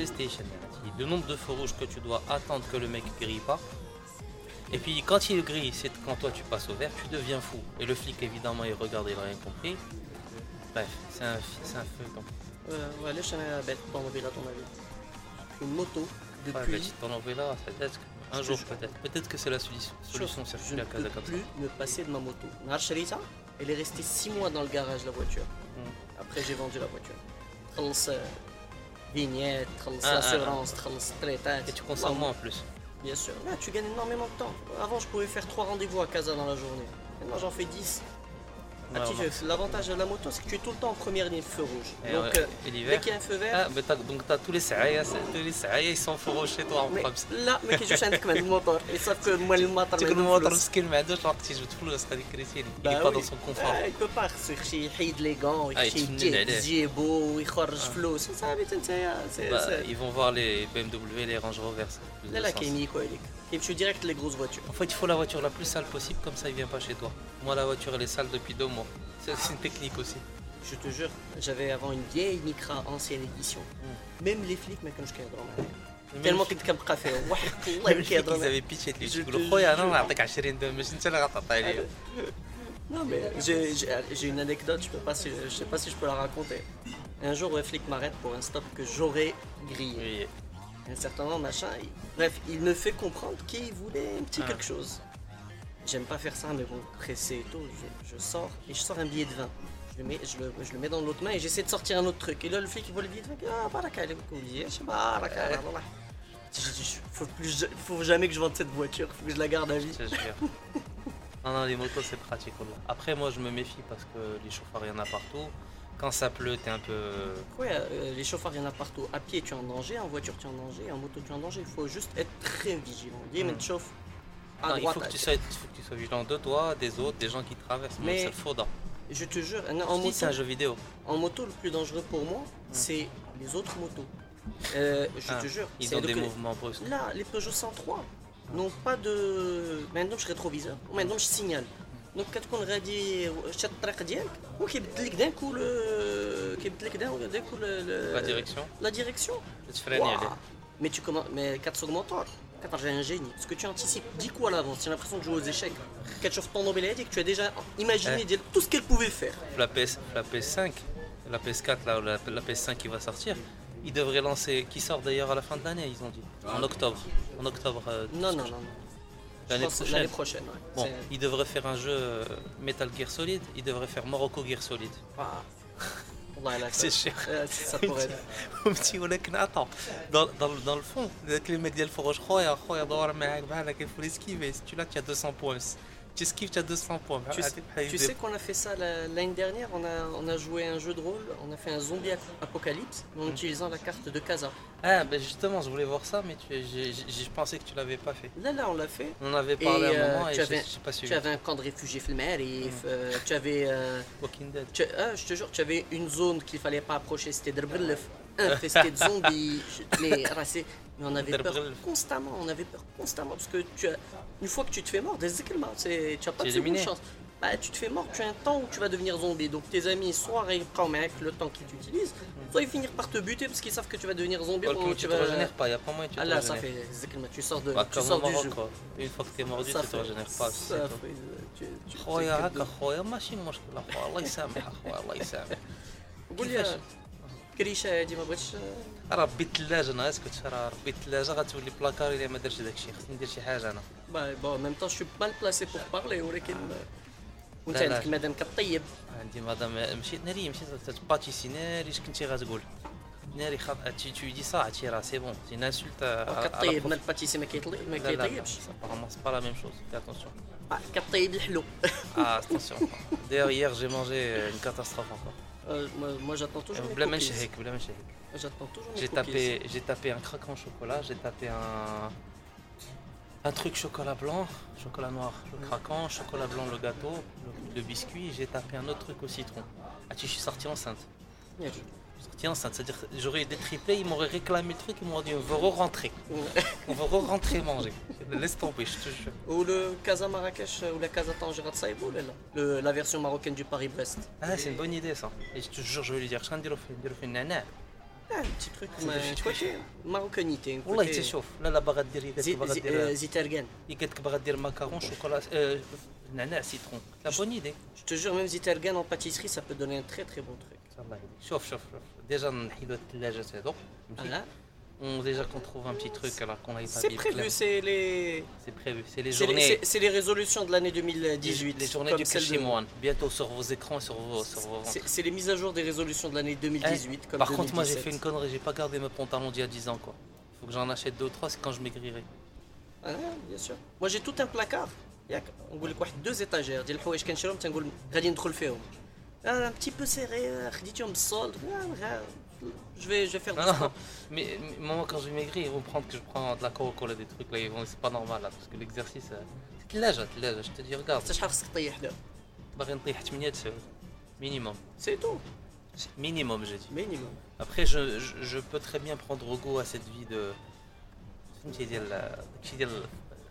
PlayStation. Le nombre de feux rouges que tu dois attendre que le mec grille pas. Et puis quand il grille, c'est quand toi tu passes au vert, tu deviens fou. Et le flic évidemment il regarde, il n'a rien compris. Bref, c'est un, c'est un feu. Donc. Euh, ouais, là, je ton avis, ton avis. Une moto depuis. Ouais, ton avis, là, peut-être un jour peut-être. Peut-être que c'est la solution, solution circulaire Je ne peux plus me passer de ma moto. Narcharita, elle est restée 6 mois dans le garage la voiture. Mm. Après j'ai vendu la voiture تخلص آه، vignette, تخلص Ah, ah, ah. assurance, تخلص traitage. Et tu consommes moins en plus. Bien sûr. Là, tu gagnes énormément de temps. Avant, je pouvais faire 3 rendez-vous à Casa dans la journée. Maintenant, j'en fais 10. Ah, l'avantage de la moto, c'est que tu es tout le temps en première ligne feu rouge. Eh euh, et donc, euh, dès qu'il y a un feu vert. Ah, mais as, donc tu as tous les saïas, hein, tous les saïas, ils sont feu rouge chez toi en Là, mais qui joue avec le moteur. Et sauf que moi, le moteur. Tu le moteur, ce qu'il m'a dit, genre, tu joues tout le reste Il bah n'est pas dans son confort. Ah, il peut pas, c'est qu'il hide les gants, il ah, hide beau, il charge flou. C'est ça, mais bah, Ils vont voir les BMW, les Range Rovers. Là, là, qui est quoi, لا sens. كيميكو عليك كيمشيو ديريكت لي غروز فواتور En fait, il faut la voiture la plus sale possible, comme ça il vient pas chez toi. Moi, la voiture elle est sale depuis deux mois. C'est c'est une technique aussi. Je te jure, j'avais avant une vieille Micra ancienne édition. Même les flics ما كانوش كيهضروا معايا. Même تالمون les كنت كنبقى فيها وحق الله Même ما les flics, كيهضروا ils معايا. avaient pitché de lui. Je Tu te le crois, jure. non, نعطيك 20 درهم مش انت اللي غتعطي لي. Non mais j'ai- j'ai j'ai une anecdote, je peux pas si, je sais pas si je peux la raconter. Un jour, un flic m'arrête pour un stop que j'aurais grillé. Oui. Un certain nombre, machin. Bref, il me fait comprendre qu'il voulait un petit Ah. quelque chose. J'aime pas faire ça, mais bon, pressé et tout, je, je sors et je sors un billet de vin. Je le, mets, je, le, je le mets dans l'autre main et j'essaie de sortir un autre truc. Et là, le flic, il voit le billet de vin, ah, baraka, il est oublié, je sais pas, baraka. Je dis, faut, plus, faut jamais que je vende cette voiture, faut que je la garde à vie. Je te jure. Non, non, les motos c'est pratique. Après, moi je me méfie parce que les chauffards il y en a partout. Quand ça pleut, t'es un peu. Ouais, euh, les chauffards, il y en a partout. À pied, tu es en danger, en voiture, tu es en danger, en moto, tu es en danger. Il faut juste être très vigilant. Mais Hmm. à Non, il droite. faut que, à- tu sois, il faut que tu sois vigilant de toi, des autres, des gens qui traversent. Mais c'est le faudra. Je te jure, en, moto, c'est un jeu vidéo. en moto, le plus dangereux pour moi, c'est les autres motos. Euh, je Ah, te jure. Ils ont des que- mouvements brusques. Là, les Peugeot 103 n'ont pas de. Maintenant, je rétroviseur, maintenant, je signale. Donc, quand on غادي شاد الطريق ديالك وكيبدل لك دان كو كيبدل لك دان دان كو La direction, La direction. je te freine Waouh. aller. Mais tu commences, mais 4 secondes moteur, 4 j'ai un génie. Parce que tu anticipes 10 coups à l'avance, j'ai l'impression de jouer aux échecs. Quand tu ton Nobel et que tu as déjà imaginé Ouais. dire tout ce qu'elle pouvait faire. La, PS, la PS5, la PS4, là, ou la, la PS5 qui va sortir, ils devraient lancer, qui sort d'ailleurs à la fin de l'année, ils ont dit. En octobre. En octobre. euh, Non, non, non. non. L'année prochaine. Il devrait faire un jeu euh, Metal Gear Solid, il devrait faire Morocco Gear Solid. Ah. C'est cher. Ça pourrait être. dans, dans le fond, les mecs d'Elfo Roche, tu l'as, tu as 200 points tu esquives tu as 200 points Tu sais, tu sais qu'on a fait ça la- l'année dernière, on a, on a joué un jeu de rôle, on a fait un zombie ap- apocalypse en utilisant la carte de Casa. ah ben justement je voulais voir ça mais je pensais que tu l'avais pas fait Là, là, on l'a fait. on avait parlé à un euh, moment et tu, j'ai, pas suivi tu avais un camp de réfugiés Filmarif, euh, tu avais. euh, Walking Dead ah, je te jure, tu avais une zone qu'il fallait pas approcher, c'était Derbrelef, infesté de zombies. Mais, racé- mais on avait peur Derbrelef. constamment, on avait peur constamment parce que tu as, une fois que tu te fais mort, des éclatements, c'est- tu n'as pas T'es de seconde éliminé. chance. Bah, tu te fais mort, tu as un temps où tu vas devenir zombie. Donc tes amis, soit ils prennent avec le temps qu'ils t'utilisent, soit ils finissent par te buter parce qu'ils savent que tu vas devenir zombie. Walking, pendant tu que te régénères pas y a pas moyen que tu Ah te là, ça régénères fait des éclatements, tu sors, de, Bah, tu comme sors au du Maroc jeu. quoi. une fois que t'es mordu Ça tu te fait- régénères pas c'est ça tout. fait- tu- tu- خويا tu- هكا خويا ماشي مشكل خويا الله يسامح خويا الله يسامح قول لي كريشه هادي ما بغيتش. راه ربي الثلاجة أنا اسكت راه ربي الثلاجة غتولي بلاكار إلا ما درتش داك الشيء خصني ندير شي حاجة أنا. باي بون ميم طون شو بال بلاسي بور بارلي ولكن ah. وأنت عندك مادام كطيب عندي مادام ماشي ناري مشيت باتيسي ناري اش كنتي غتقول؟ ناري خاف اتيتودي دي سا عرفتي راه سي بون سي ان انسولت كطيب ما الباتيسي ما كيطيبش. ما كيطيبش ابارمون سي با لا ميم شوز اتونسيون كطيب الحلو. آه اتونسيون دايوغ هيغ جي مانجي اون كاتاستروف انكور Euh, moi, j'attends toujours. Euh, Vous J'attends toujours. J'ai tapé, j'ai tapé un craquant chocolat, j'ai tapé un un truc chocolat blanc, chocolat noir, le craquant, chocolat blanc, le gâteau, le, biscuit. J'ai tapé un autre truc au citron. Ah, tu, je suis sorti enceinte sorti enceinte. C'est-à-dire, j'aurais des triplés, ils m'auraient réclamé le truc, ils m'auraient dit on veut re-rentrer. On veut re-rentrer manger. Laisse tomber, je te jure. Ou le Casa Marrakech euh, ou la Casa Tanger à Saïbou, là, là. Le- la version marocaine du Paris-Brest. Ah, c'est une bonne idée ça. Et je te jure, je vais lui dire, je vais dire fait une nana. Ah, un petit truc, C'est mais des petits côté marocanité. un والله côté- انت شوف لا لا باغا دير قالت Zi- لك باغا zi- euh, دير Zitergen. قالت لك باغا دير ماكارون شوكولا آه، نعناع سيترون لا بون ايدي Je te jure, même Zitergen en pâtisserie, ça peut donner un très très bon truc. الله يهديك شوف شوف شوف ديجا نحيدو الثلاجات هذوك Voilà. on déjà qu'on trouve un petit truc alors qu'on a pas C'est mis prévu, clair. c'est les... c'est prévu c'est les C'est les, journées c'est- c'est les résolutions de l'année 2018. les journées comme du celle de- Kishimoan bientôt sur vos écrans sur vos sur vos C'est c'est les mises à jour des résolutions de l'année 2018. Eh, comme par contre moi j'ai 2017. fait une connerie j'ai pas gardé mes pantalons d'il y a 10 ans quoi faut que j'en achète deux ou trois c'est quand je maigrirai Ah, bien sûr. Moi j'ai tout un placard. ياك نقول لك واحد deux étagères ديال الحوايج كنشريهم تنقول غادي ندخل فيهم. Ah, un petit peu serré, خديتهم بالصولد. Ah, ah, Je vais, je vais faire du Non, sport. mais, mais moi quand je vais maigrir ils vont prendre que je prends de la coca des trucs là ils vont c'est pas normal là parce que l'exercice euh, c'est ثلاجة ثلاجة je te dis regarde حتى شحال خصك طيح دابا. باغي نطيح 8 9 minimum C'est tout. minimum j'ai dit Minimum. Après, je, je, je peux très bien prendre goût à cette vie de.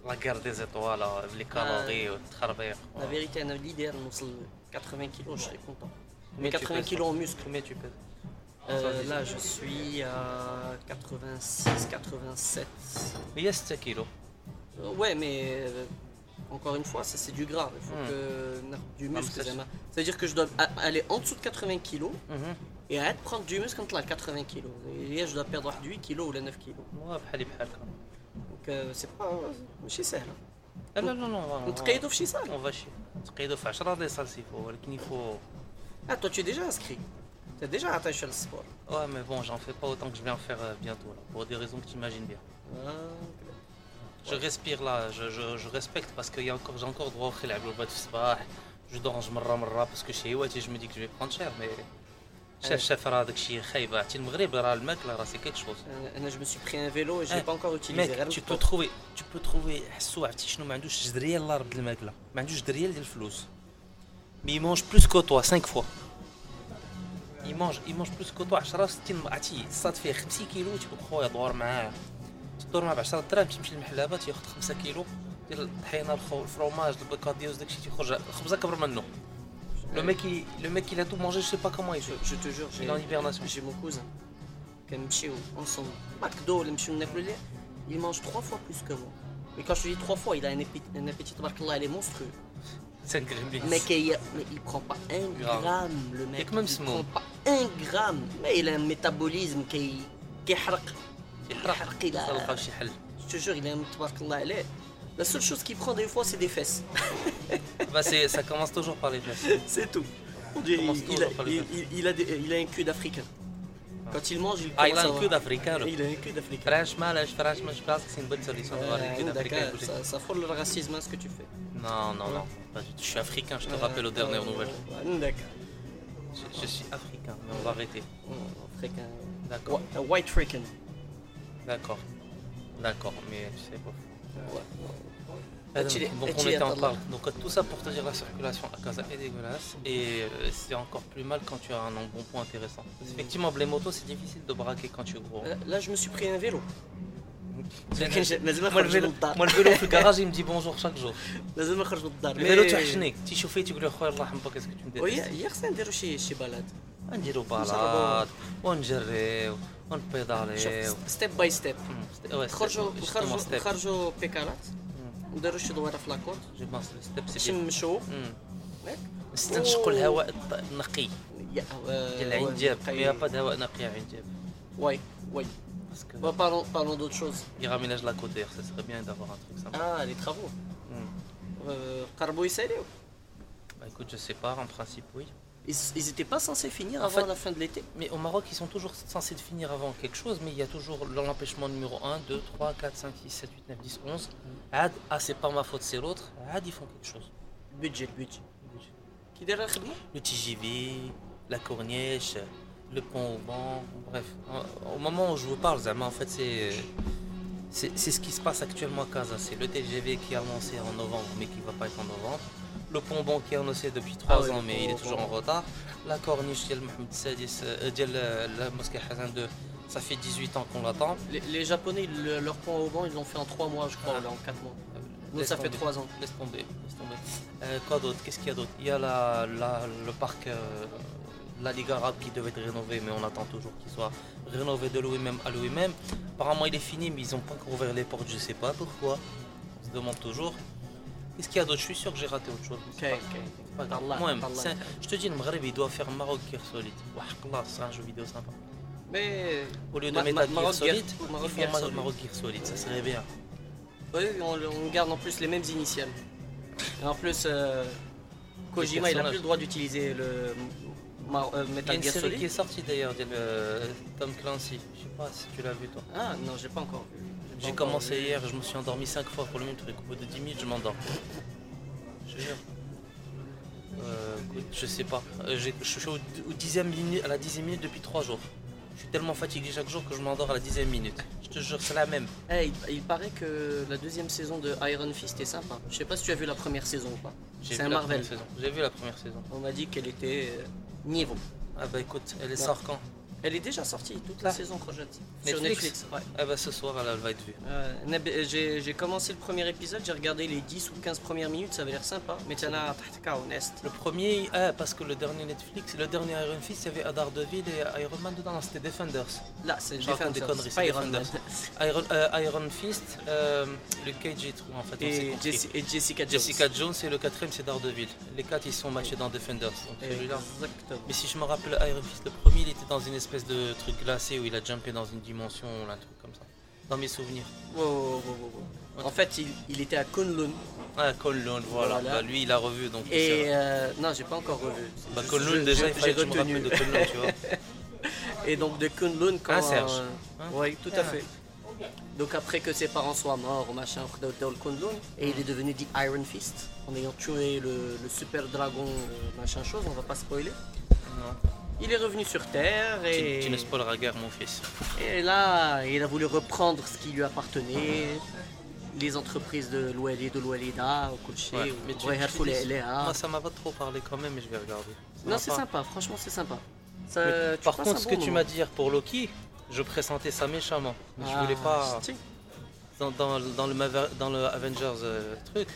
فهمتي ديال داكشي ديال لا غار دي زيتوال لي كالوري والتخربيق La vérité, un l'idéal, نوصل 80 kilos, je serais content. Combien Mais tu 80 pèses, kilos en muscle. Combien tu pèses Euh, là, je suis à 86, 87. Il y a 7 kilos. Euh, ouais, mais euh, encore une fois, ça c'est du gras. Il faut Hmm. que non, du mais muscle. ça, زعما. C'est-à-dire que je dois a- aller en dessous de 80 kilos Mhm. et arrête de prendre du muscle quand là 80 kilos. Et là, je dois perdre 8 kilos ou 9 kilos. Ouais, بحالي بحالك. Donc euh, c'est pas ماشي سهل. لا لا لا لا نتقيدوا في شي صال. اون فاشي نتقيدوا في 10 دي سال سي فو ولكن يفو Ah, toi tu es déjà inscrit. Tu es déjà attaché au sport. Ouais, mais bon, j'en fais pas autant que je vais en faire euh, bientôt, là, pour des raisons que tu imagines bien. Ah, Je respire là, je, je, je respecte parce que y a encore, j'ai encore droit au khilab le bat الصباح. Je dors مرة مرة parce que chez Iwati je me dis que je vais prendre cher mais شاف شاف راه داك الشيء خايبه عرفتي؟ المغرب راه الماكله راه سي كيك شوز أنا جو مسي بخي ان فيلو جي با انكور اوتيليزي غير تي بو تخوي تي بو تخوي حسو عرفتي شنو؟ ما عندوش جدريه دريال لا رب الماكله ما عندوش جدريه ديال الفلوس. مي مونج بلوس كو توا 5 فوا يمونج يمونج بلوس كو توا 10 60 عرفتي؟ صاد فيه 50 كيلو تيقول خويا دور معاه. تدور معاه ب 10 دراهم تمشي للمحلابة تياخذ 5 كيلو ديال الطحينة الفروماج البكاديوز داكشي تيخرج الخبزه كبر منه. Le mec, il, le mec, a tout mangé, je sais pas comment il fait. Je te jure, j'ai dans l'hibernation. J'ai mon cousin. Ensemble, McDo, il mange trois fois plus que moi. Mais quand je dis trois fois, il a un appétit, un appétit là, il est monstrueux. C'est un mec, il, mais il prend pas un gramme, le mec. Il ne prend pas un gramme. Mais il a un métabolisme qui, qui il a, Je te jure, il a un La seule chose qu'il prend des fois, c'est des fesses. bah ça commence toujours par les fesses c'est tout. On il, a, toujours par les il, il- il a des- il a un cul d'Africain. Quand il mange, il Ah, il a un cul d'Africain. Il a un cul d'Africain. Franchement, là, je, franchement, je pense que c'est une bonne solution d'avoir d'accord, d'Africains bougés. ça, ça frôle le racisme, hein, ce que tu fais. Non, non, non, pas du tout. Je suis africain, je te rappelle aux dernières nouvelles. D'accord. Je, je suis africain, mais on va arrêter. Africain. D'accord, Whi- White African. d'accord. D'accord, mais tu sais pas. Ouais. Ah, Etienne- donc on Etienne, était en attends. parle. Donc euh, tout ça pour te dire la circulation à Casa est dégueulasse et euh, c'est encore plus mal quand tu as un embonpoint intéressant. Parce qu'effectivement, les motos c'est difficile de braquer quand tu es gros. Euh, Là, je me suis pris un vélo. لازم moi, le اخرج من vélo, الدار moi le vélo في الgarage il me dit bonjour chaque jour. لازم اخرج من الدار Le vélo توحشني تيشوفي تقول له خويا الله يرحمك qu'est-ce que tu me détestes وهي هي خصنا نديرو شي شي بلد نديرو نجربو. بالاد ونجريو ونبيداليو شوف ستيب باي ستيب Hmm, نخرجوا نخرجوا نخرجوا بيكالات نديرو شي دويره في لاكوت ستيب نمشوا Hmm. ياك نستنشقوا الهواء الط- النقي يا ديال العنجاب مي با هواء نقي عنجاب واي واي Parce que Bon, parlons, parlons d'autre chose. il raménage la côte d'air, ça serait bien d'avoir un truc sympa. Ah, les travaux. Hmm. Euh, Carbo et Salé, Bah écoute, je sais pas, en principe oui. ils, ils étaient pas censés finir En avant fait- la fin de l'été. Mais au Maroc, ils sont toujours censés de finir avant quelque chose, mais il y a toujours l'empêchement numéro 1, 2, 3, 4, 5, 6, 7, 8, 9, 10, 11. Ad, ah, c'est pas ma faute, c'est l'autre. Ad, ils font quelque chose. Budget, budget. Qui derrière le TGV, la corniche, le pont au banc, bref. Au- moment où je vous parle, Zama, en fait, c'est. C'est ce qui se passe actuellement à Casa. C'est le TGV qui est annoncé en novembre, mais qui va pas être en novembre le pont bancaire, on sait depuis 3 ah ans, mais il est toujours en retard. La corniche de euh, euh, la mosquée Hassan II, ça fait 18 ans qu'on l'attend. Les, Japonais, leur pont au banc, ils l'ont fait en 3 mois, je crois, ah. en 4 mois. Ça fait 3 ans. Laisse tomber. Laisse tomber. Euh, quoi d'autre? Qu'est-ce qu'il y a d'autre? Il y a la, le parc, la Ligue arabe qui devait être rénové, mais on attend toujours qu'il soit rénové de lui-même à lui-même. Apparemment, il est fini, mais ils n'ont pas ouvert les portes, je ne sais pas pourquoi. On se demande toujours. Qu'est-ce qu'il y a d'autre? Je suis sûr que j'ai raté autre chose. Ok, ok. Moi, je te dis, le Maghreb, il doit faire Maroc Guerre Solide. Wahkallah, c'est un jeu vidéo sympa. Mais. Au lieu de Ma- Metal Ma- Gear Maroc Solid, Maroc Solid. Maroc Gear Solid, ça serait bien. Oui, on, garde en plus les mêmes initiales. Et en plus, euh, Kojima, il a personnages. plus le droit d'utiliser le euh, Il y a Metal une Gear série qui Solid. est sortie d'ailleurs, euh, Tom Clancy. Je sais pas si tu l'as vu toi. Ah non, j'ai pas encore vu. J'ai commencé hier, je me suis endormi 5 fois pour le même truc. Au bout de 10 minutes, je m'endors. Je te jure. Euh, écoute, je sais pas. Euh, j'ai- je suis au, au 10e minute, à la 10e minute depuis 3 jours. Je suis tellement fatigué chaque jour que je m'endors à la 10e minute. Je te jure, c'est la même. Eh, il, il paraît que la deuxième saison de Iron Fist est sympa. Je sais pas si tu as vu la première saison ou pas. J'ai C'est vu un la Marvel. première saison. J'ai vu la première saison. On m'a dit qu'elle était euh, niveau. Ah bah écoute, elle est Ouais. sort quand Elle est déjà sortie, toute la Ah. saison Crojette. Sur Netflix. Ouais. Ah bah ce soir, elle, va être vue. Euh, Nab- j'ai commencé le premier épisode, j'ai regardé les 10 ou 15 premières minutes, ça avait l'air sympa. Mais tahtka, honest. Le premier, ah, parce que le dernier Netflix, le dernier Iron Fist, il y avait Adar Deville et Iron Man dedans, c'était Defenders. Là, c'est Je raconte des Defenders, conneries, pas c'est Iron Man. Defenders. Iron, euh, Iron Fist, euh, le Cage tout en fait. Et, Jessica Jones. Jessica Jones et le quatrième c'est Daredevil. Les quatre ils sont matchés dans Defenders. Donc. Exactement. Mais si je me rappelle Iron Fist, le premier il était dans une espèce de truc glacé où il a jumpé dans une dimension, un truc comme ça. Dans mes souvenirs. Wow, wow, wow, wow, wow. En fait, il, il était à Kunlun. Ah Kunlun, voilà. Voilà. Bah, lui il a revu donc. Et euh, non, j'ai pas encore revu. bah, Je- Kunlun je- déjà je- il fallait j'ai que je me rappelle retenu. de Kunlun, tu vois. Et donc de Kunlun quand. Ah, Serge. euh, Hein oui, tout Ah. à fait. Donc après que ses parents soient morts, machin, et il est devenu dit Iron Fist en ayant tué le, le super dragon, euh, machin chose, on va pas spoiler. Non. Il est revenu sur Terre Tu, et, tu ne spoileras guère mon fils. et là, il a voulu reprendre ce qui lui appartenait, les entreprises de l'Ouali, de l'Oualida, au Kouché, Ouais, mais tu- dis. Moi ça m'a pas trop parlé quand même mais je vais regarder. Ça Non, c'est pas- sympa, franchement, c'est sympa. Ça, Mais tu par contre, ce bon que tu m'as dit pour Loki, je pressentais ça méchamment. Mais je Ah, voulais pas. si. Dans, dans, dans le, Maver- dans le Avengers euh, truc.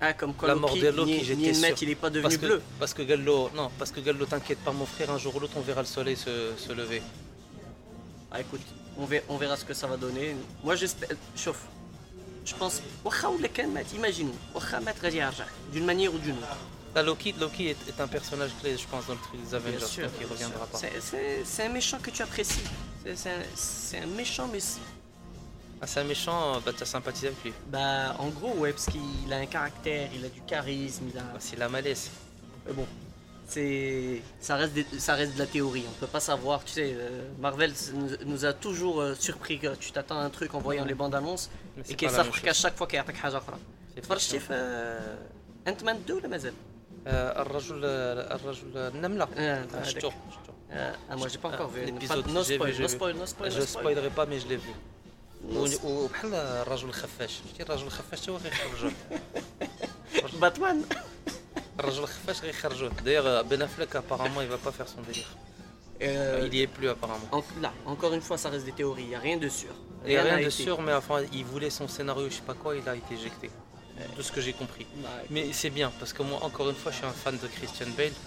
Ah, comme quoi la mort d'Ello qui j'étais sûr. il n'est pas devenu parce que, bleu. Parce que Gallo, non, parce que Gallo, t'inquiète pas, mon frère, un jour ou l'autre, on verra le soleil se, lever. Ah, écoute, on verra, ce que ça va donner. Moi, j'espère. Chauffe. Je pense. Imagine. D'une manière ou d'une autre. Là, Loki, Loki est, un personnage clé, je pense, dans le truc des Avengers, qui reviendra pas. C'est un méchant que tu apprécies. C'est un, un méchant, mais Ah, c'est un méchant, bah t'as sympathisé avec lui. bah, en gros, ouais, parce qu'il a un caractère, il a du charisme, il a. Bah, c'est la malaise. Mais bon, c'est ça reste des- ça reste de la théorie. On peut pas savoir. Tu sais, euh, Marvel nous, nous a toujours euh, surpris que tu t'attends à un truc en voyant les bandes annonces Mais et c'est qu'il pas la même s'offre chose. qu'à chaque fois qu'il y a حاجة أخرى. C'est تفرجتي pas في انت 2 ولا مازال؟ Euh, الرجل الرجل النملة آه، Ah, هذاك. شفتو شفتو آه، ah, moi j'ai pas encore vu. l'épisode, Pas- No j'ai vu, spoil, j'ai no vu. spoil, no spoil, Je no spoil. spoilerai pas mais je l'ai vu No و- وبحال الرجل الخفاش شفتي الرجل الخفاش تا هو غيخرجوه Batman الرجل الخفاش غيخرجوه دايوغ بن افليك apparemment il va pas faire son délire Euh, il y est plus apparemment en- Là, encore une fois, ça reste des théories, il n'y a rien de sûr. il y a n'a rien de été. sûr mais enfin il voulait son scénario je sais pas quoi il a été éjecté de ce que j'ai compris Bah, mais c'est bien parce que moi encore une fois je suis un fan de Christian Bale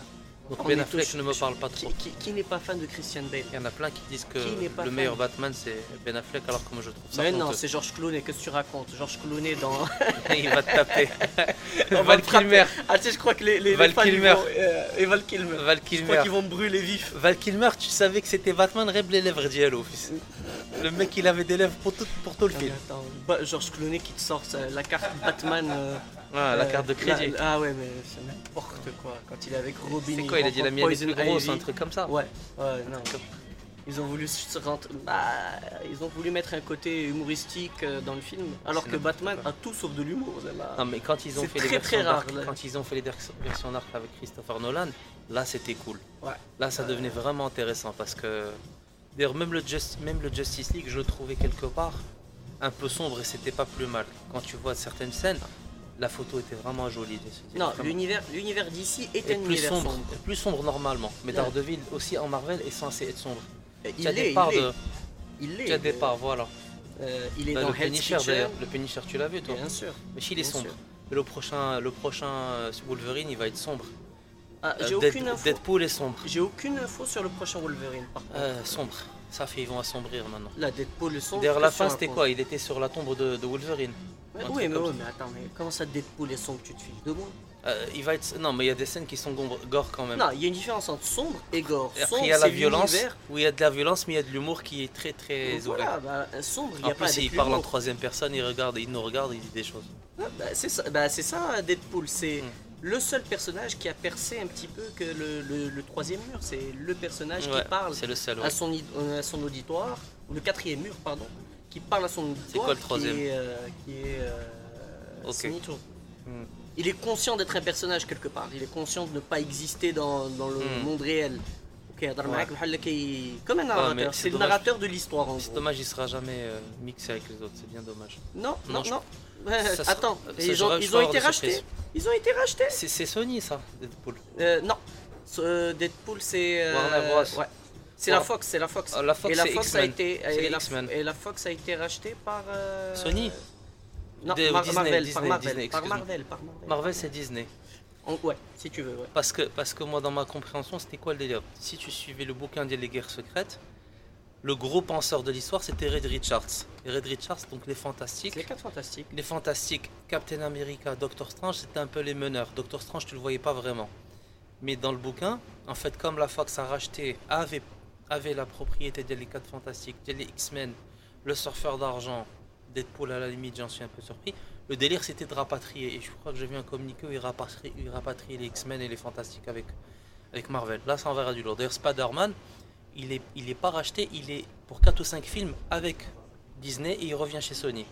donc Ben Affleck ne me parle pas trop qui- qui n'est pas fan de Christian Bale il y en a plein qui disent que Qui le fan meilleur Batman c'est Ben Affleck alors que moi je trouve ça Mais non, c'est Georges Clooney, qu'est-ce que tu racontes? Georges Clooney dans. il va te taper On va Val. Kilmer Ah, tu sais, je crois que les, les, Val les fans, Kilmer. vont, euh, et Val Kilmer. Val Je crois Kilmer qu'ils vont me brûler vif. Val Kilmer, tu savais que c'était Batman, rêve les lèvres diallo. Le mec, il avait des lèvres pour tout, pour tout le film. attends, Georges Clooney qui te sort euh, la carte Batman. euh, Ah, la euh, carte de crédit. la- ah ouais, mais c'est n'importe quoi. Quand il est avec Robin. C'est quoi, il a dit la mienne est Poison plus grosse, Ivy. un truc comme ça Ouais, ouais, non. Ils ont voulu se rentrer. Bah, ils ont voulu mettre un côté humoristique euh, dans le film, alors C'est que n'importe Batman quoi. a tout sauf de l'humour. là. Non, mais quand ils ont C'est fait les très, versions rare, là. quand ils ont fait les vers- versions d'arc avec Christopher Nolan, là c'était cool. Ouais. Là, ça devenait vraiment intéressant parce que d'ailleurs même le Just- même le Justice League, je le trouvais quelque part un peu sombre et c'était pas plus mal. Quand tu vois certaines scènes, la photo était vraiment jolie. Non, l'univers, l'univers d'ici est un plus univers sombre, sombre. plus sombre normalement. Mais Ouais. Daredevil aussi en Marvel est censé être sombre. Il Il y a des l'est, parts de, Il l'est. il y a des euh, parts, voilà. euh, il est Bah, dans le Punisher d'ailleurs, le Punisher tu l'as vu toi. Bien sûr. Mais il est sombre. le prochain, le prochain euh, Wolverine il va être sombre. Ah, Euh, j'ai Dead- aucune info. Deadpool est sombre. J'ai aucune info sur le prochain Wolverine. Par contre. Euh, sombre. Ça fait ils vont assombrir maintenant. Là, Deadpool est sombre. Que la fin c'était compte. quoi? Il était sur la tombe de, de Wolverine. Oui, mais, mais attends, mais comment ça Deadpool est sombre Tu te files de moi Euh, il va être. Non mais il y a des scènes qui sont gore, quand même. Non, il y a une différence entre sombre et gore. Après sombre, il y a la violence. Où il y a de la violence mais il y a de l'humour qui est très très Voilà, ouvert. bah, un sombre, il En a pas plus il parle en troisième personne, il regarde, il nous regarde, il dit des choses. Ah, bah, c'est ça, bah, ça Deadpool, c'est Mm. le seul personnage qui a percé un petit peu que le, le- le troisième mur. C'est le personnage Ouais, qui parle c'est le seul. ouais. à son, euh, à son auditoire, ou le quatrième mur, pardon, qui parle à son. C'est quoi le troisième euh, Qui est, euh, hmm. Il est conscient d'être un personnage quelque part. Il est conscient de ne pas exister dans, le hmm. monde réel. Ok, ouais. Comme un narrateur. C'est le narrateur de l'histoire C'est dommage, il ne sera jamais euh, mixé avec les autres. C'est bien dommage. Non, non, non. Attends, ils, ont, été rachetés. Ils ont été rachetés. C'est Sony ça, Deadpool. Euh, non, Deadpool c'est. Warner Bros. C'est la Fox, c'est la Fox. La Fox, et la Fox a été et la, X-Men. et la Fox a été rachetée par euh, Sony Non, De- Mar- Disney, Marvel, Disney, par Marvel, Disney, par. Marvel, par Marvel. Marvel c'est Disney. En- ouais, si tu veux. Ouais. Parce que, parce que moi dans ma compréhension c'était quoi le délire? Si tu suivais le bouquin des Guerres Secrètes, le gros penseur de l'histoire c'était Red Richards. Et Red Richards, donc les fantastiques. les 4 fantastiques. Les fantastiques, Captain America, Doctor Strange, c'était un peu les meneurs. Doctor Strange, tu le voyais pas vraiment. Mais dans le bouquin, en fait, comme la Fox a racheté, avait, avait la propriété des 4 fantastiques, des X-Men, le surfeur d'argent, Deadpool à la limite, j'en suis un peu surpris. Le délire c'était de rapatrier. Et je crois que j'ai vu un communiqué où ils rapatrient, ils rapatrient les X-Men et les fantastiques avec, avec Marvel. Là, ça enverra du lourd. D'ailleurs, Spider-Man, il est, il est pas racheté, il est pour 4 ou 5 films avec Disney et il revient chez Sony.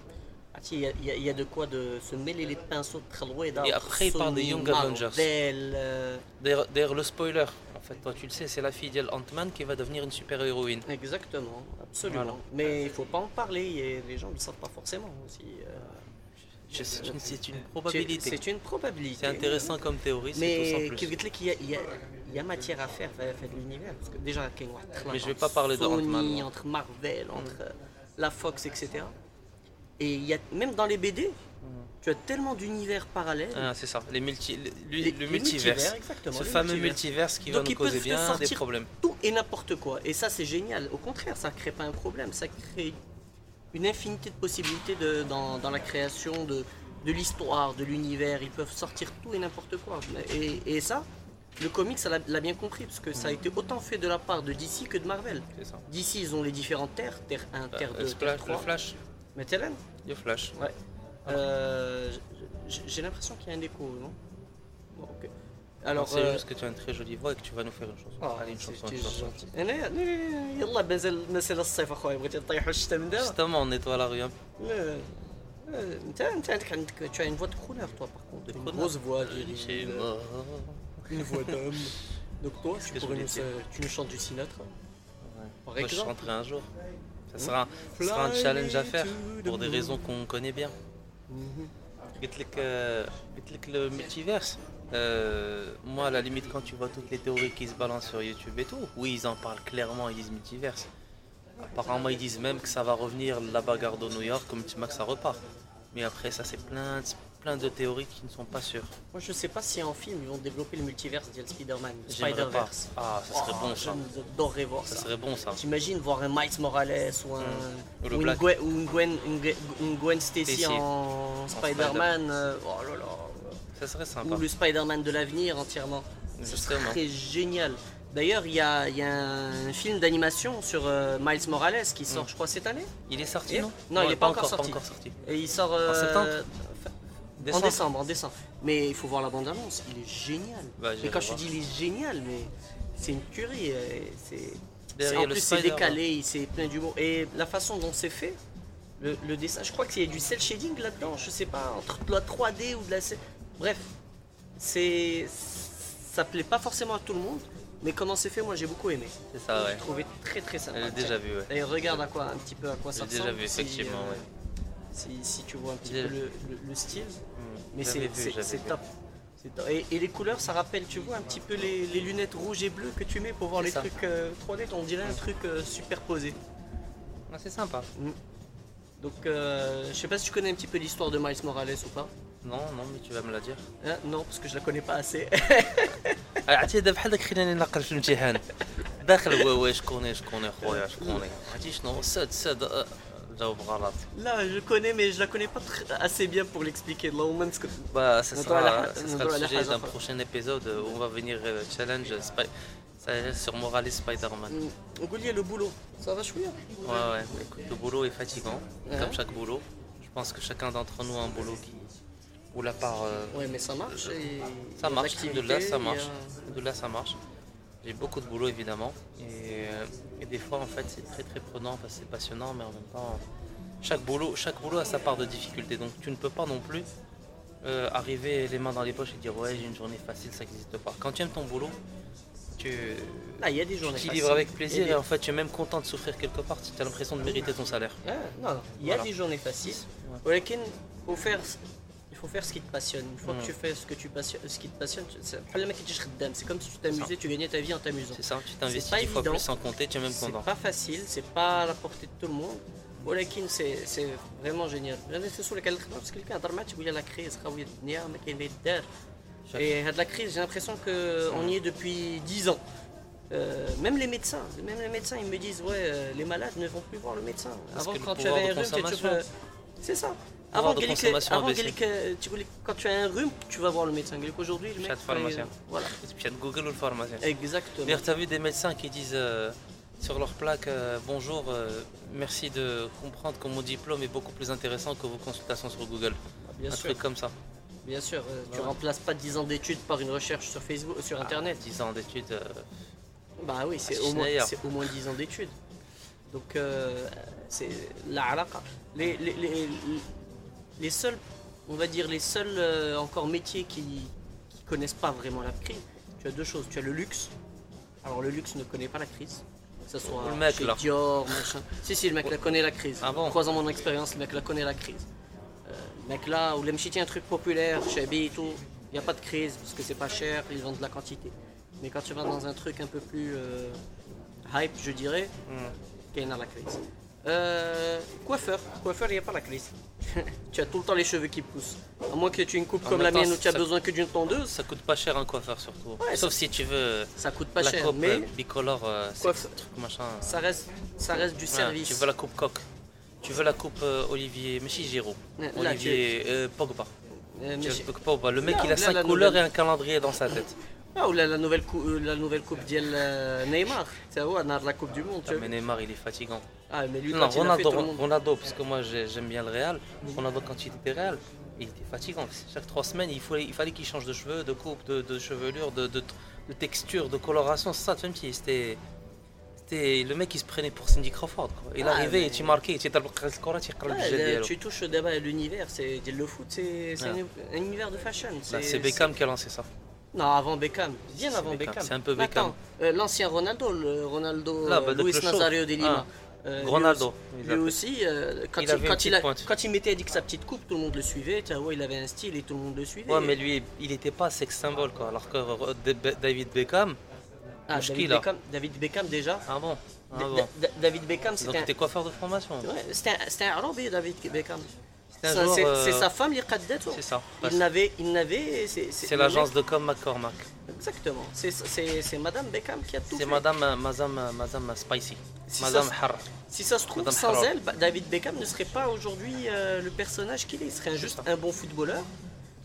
Ah, il y, a- y y de quoi de se mêler les pinceaux de Khalweda. Et après, il parle des Young Avengers. Euh, d'ailleurs, le spoiler, en fait, toi, tu le sais, c'est la fille d'El Ant-Man qui va devenir une super-héroïne. Exactement, absolument. Mais il ne faut pas en parler, et les gens ne le savent pas forcément aussi. Euh, c'est une, probabilité. C'est intéressant comme théorie, c'est tout Mais il y a il y a matière à faire avec l'univers. Parce que déjà, Mais je vais pas parler Sony, entre Marvel, entre mm. la Fox, etc. Et il y a, même dans les BD, tu as tellement d'univers parallèles. Ah, c'est ça, les multi, le, Les- le multiverse. exactement. Ce fameux multivers. multiverse qui va nous causer bien des problèmes. Tout et n'importe quoi. Et ça, c'est génial. Au contraire, ça crée pas un problème. Ça crée une infinité de possibilités de- dans, dans la création de, de l'histoire, de l'univers. Ils peuvent sortir tout et n'importe quoi. Et, et ça, le comics ça l'a bien compris parce que ça a été autant fait de la part de DC que de Marvel. Ça. DC, ils ont les différentes terres, Terre 1, Terre Euh, 2, Splash- Terre le 3. Flash, Terre le Flash. euh, j- j'ai l'impression qu'il y a un écho, non Bon, ok. Alors, c'est euh, juste que tu as une très jolie voix et que tu vas nous faire une chanson. آه، Allez, une chanson, سيتي une chanson. جونتي. انا أنا- يلا مازال مازال الصيف اخويا بغيتي نطيحوا الشتاء من دابا Justement, on nettoie la rue. hein. لا. لا، انت انت عندك عندك tu as une voix de crooner toi par contre De une crooner. grosse voix Chez virile, moi. une voix d'homme donc toi Qu'est-ce tu, que je pourrais voulais nous, dire tu nous chantes du Sinatra Ouais. par Moi, je exemple chanterai un jour. Ça sera, ça sera un challenge à faire pour des raisons qu'on connaît bien. Mhm. قلت لك euh, قلت لك le multiverse. euh, moi, à la limite, quand tu vois toutes les théories qui se balancent sur YouTube et tout, oui, ils en parlent clairement, ils disent multiverse. Apparemment, ils disent même que ça va revenir la bagarre de New York, comme tu que ça repart. Mais après, ça, c'est plein, de- plein de théories qui ne sont pas sûres. moi je sais pas si en film ils vont développer le multiverse de Spider-Man le J'aimerais pas. Spider-Verse Ah, ça serait Oh, bon ça. j'adorerais voir Ça ça serait bon ça. T'imagines voir un Miles Morales ou, un, Ou le ou une, Black. Gwen, ou une Gwen, une Gwen- une Gwen Stacy Stacy. en Spider-Man. euh, oh là là. Ça serait sympa. Ou le Spider-Man de l'avenir entièrement. Ce Justement. serait génial. D'ailleurs, il y a, il y a un film d'animation sur euh, Miles Morales qui sort, Mm. je crois, cette année. Il est sorti, Et- non non, il est pas encore Pas sorti. encore sorti. Et il sort euh, septembre En Décembre. en décembre. Mais il faut voir la bande-annonce, il est génial. Bah, mais quand je te dis il est génial, mais c'est une euh, C'est, en plus, c'est décalé, c'est plein d'humour. Et la façon dont c'est fait, le, le dessin, je crois qu'il y a du cel shading là-dedans, je sais pas, entre de la 3D ou de la. Bref, c'est. Ça plaît pas forcément à tout le monde, mais comment c'est fait, moi j'ai beaucoup aimé. C'est ça, ouais. J'ai trouvé très très sympa. Elle est déjà vue, ouais. D'ailleurs, regarde à quoi, un petit peu à quoi ça J'ai déjà ressemble. vu, si, effectivement, euh, ouais. si, si tu vois un petit J'ai- peu le, le- le style. Hmm, Mais c'est vu, vu. top. C'est top. Et, et les couleurs, ça rappelle, tu vois, un petit peu les, les lunettes rouges et bleues que tu mets pour voir les ça. trucs euh, 3D. On dirait un truc euh, superposé. Ah, c'est sympa. Donc, euh, je sais pas si tu connais un petit peu l'histoire de Miles Morales ou pas. Non, non, mais tu vas me la dire. Hein non, parce que je la connais pas assez. عرفتي دابا بحال داك خلاني نقل في الامتحان داخل هو هو شكون شكون خويا شكون عرفتي شنو سد سد أه، جاوب غلط Là, je connais, mais je la connais pas tr- assez bien pour l'expliquer. Là, au moins, parce que- Bah, ça On sera, doit la- ça on sera doit le la sujet d'un haja. prochain épisode où on va venir euh, challenge Spy- ça, sur Morales Spider-Man. Mmh. Goulier, le boulot, ça va chouïa Ouais, ouais, écoute, le boulot est fatigant, comme chaque boulot. Je pense que chacun d'entre nous a un boulot qui. Ou la part. Euh, ouais, mais ça marche. Euh, et... Ça, marche. De là, ça marche, de là, ça marche. J'ai beaucoup de boulot évidemment euh, et, des fois en fait c'est très très prenant, enfin, c'est passionnant mais en même temps chaque boulot, chaque boulot a sa part de difficulté donc tu ne peux pas non plus arriver les mains dans les poches et dire ouais j'ai une journée facile ça n'existe pas. Quand tu aimes ton boulot, tu, Ah, il y a des tu journées. t'y faciles. livres avec Il y a plaisir des- et en fait tu es même content de souffrir quelque part si tu as l'impression de mériter ton salaire. Ah, non, non, il y a Voilà. des journées faciles. Ouais. ولكن faut faire il faut faire ce qui te passionne. Une fois Mm. que tu fais ce que tu passionnes, ce qui te passionne, tu- c'est بحال ما كنتيش خدام. C'est comme si tu t'amusais, tu gagnais ta vie en t'amusant. C'est ça, tu t'investis pas dix fois évident. plus sans compter, tu es même C'est content. pas facile, c'est pas à la portée de tout le monde. ولكن c'est c'est vraiment génial. انا نسولك على الخدمه باسكو اللي كنهضر معاه تيقول لي لا كريز خاويه الدنيا ما كاين ما يدار. et à de la crise, j'ai l'impression qu'on y est depuis 10 ans. Euh, même les médecins, même les médecins, ils me disent ouais, euh, les malades ne vont plus voir le médecin. Parce avant, quand tu avais un rhume, tu peux... c'est ça. Avant, avant tu, quand tu as un rhume, tu vas voir le médecin. Aujourd'hui, le mec. Euh, pharmacien. Voilà. Google ou le pharmacien. Exactement. D'ailleurs, tu as vu des médecins qui disent sur leur plaque Bonjour, merci de comprendre que mon diplôme est beaucoup plus intéressant que vos consultations sur Google. Bien Un truc comme ça bien sûr. euh, tu remplaces pas 10 ans d'études par une recherche sur Facebook, sur Internet. 10 ans d'études. euh, Bah oui, c'est Ah, au, moins- Schneider. c'est au moins 10 ans d'études. Donc, euh, c'est la alaqa. Les, les, les, les seuls, on va dire, les seuls euh, encore métiers qui, qui connaissent pas vraiment la crise, tu as deux choses. Tu as le luxe. Alors, le luxe ne connaît pas la crise. Que ce soit Le mec, chez là. Dior, machin. Si, si, le mec la connaît la crise. Ah bon Trois ans mon expérience, le mec la connaît la crise. Euh, mec là, où les un truc populaire, chez B et tout, il n'y a pas de crise parce que c'est pas cher, ils vendent de la quantité. Mais quand tu vas dans un truc un peu plus euh, hype, je dirais, hmm. qu'il y a la crise. Euh, coiffeur, coiffeur, il n'y a pas la crise. tu as tout le temps les cheveux qui poussent. À moins que tu aies une coupe En comme la même temps, mienne où tu as ça- besoin que d'une tondeuse, Ça coûte pas cher un coiffeur surtout. Ouais, Sauf si tu veux ça coûte pas la cher. coupe Mais euh, bicolore, euh, c'est Coiffe- truc machin. ça reste, ça reste du Ouais, service. tu veux la coupe coque. Tu veux la coupe euh, Olivier, mais si Giroud. Là, tu- Olivier euh, Pogba. Euh, Tu Pogba. Le mec Là, il a là, 5 la couleurs nouvelle- et un calendrier dans sa tête. Ah, ou la, la nouvelle coupe, la nouvelle coupe d'Yel Neymar. Tu vois, on a la coupe du monde. tu Ah, vois. mais Neymar il est fatigant. Ah, mais lui, Non, Ronaldo, tout le monde. Ronaldo, parce que moi j'ai- j'aime bien le Real. Ronaldo, quand il était Real, il était fatigant. Chaque trois semaines, il, fallait qu'il change de cheveux, de coupe, de, de chevelure, de, de- de texture, de coloration. C'est ça, tu vois, petit, c'était. C'était- Le mec il se prenait pour Cindy Crawford. quoi. Il Ah, arrivait, mais- et tu marquais, tu Ouais, tu touches d'abord l'univers, c'est le foot, c'est Ouais. un, un univers de fashion. C'est Beckham qui a lancé ça. Non, avant Beckham, bien avant Beckham, Beckham. c'est un peu Beckham. euh, L'ancien Ronaldo, le Ronaldo Là, bah, Luis. Nazario de Lima. Ah. euh, lui Ronaldo, aussi- Lui aussi, euh, quand, Il il, avait une quand, petite il a- pointe. quand il mettait avec sa petite coupe, tout le monde le suivait. Tu vois, il avait un style et tout le monde le suivait. Ouais, mais lui, il était pas sex symbole quoi. Alors que David Beckham, ah, David. Beckham, David Beckham déjà. ah bon, ah Da- bon. Da- David Beckham, Donc c'était un, t'es coiffeur de formation. c'était un, un Arabe, David Beckham. Un C'est euh, sa femme, Liqaddatou. C'est ça. Il n'avait, c'est l'agence de com McCormack. Exactement. C'est- Madame Beckham qui a tout C'est. Madame, euh, Madame, euh, Madame Spicy. Si Madame ça, Har. Si ça se trouve, Madame sans elle, bah, David Beckham ne serait pas aujourd'hui euh, le personnage qu'il est. Il serait juste un bon footballeur,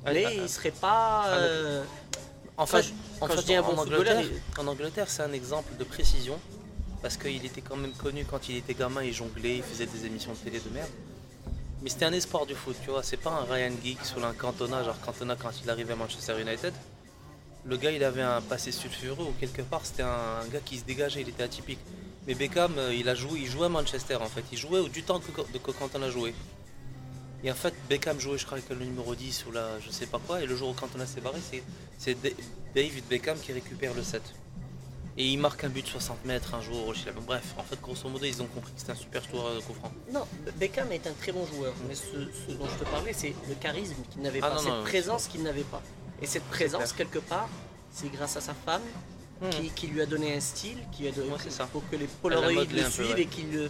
mais euh, il serait pas. euh, En fait, en, quand fait, je dis un en bon footballeur, Angleterre, en Angleterre, c'est un exemple de précision. Parce qu'il était quand même connu quand il était gamin, il jonglait, il faisait des émissions de télé de merde. Mais c'était un espoir du foot, tu vois. C'est pas un Ryan Giggs ou un Cantona, genre Cantona quand il arrivait à Manchester United. Le gars, il avait un passé sulfureux ou quelque part, c'était un, gars qui se dégageait, il était atypique. Mais Beckham, euh, il a joué, il jouait à Manchester en fait. Il jouait au- du temps que, que, que Cantona jouait. Et en fait, Beckham jouait, je crois, avec le numéro 10 ou là, je sais pas quoi. Et le jour où Cantona s'est barré, c'est, c'est Da- David Beckham qui récupère le 7. Et il marque un but de 60 mètres un jour. sais pas. Bref, en fait, grosso modo, ils ont compris que c'était un super joueur de coup franc. Non, Beckham est un très bon joueur, mais ce, ce dont je te parlais, c'est le charisme qu'il n'avait Ah pas, non, cette non, présence qu'il n'avait pas. Et cette présence, quelque part, c'est grâce à sa femme Hmm. qui, qui lui a donné un style, qui lui a donné Ouais, c'est ça. pour que les l'a Polaroids le peu, suivent ouais. et qu'il le-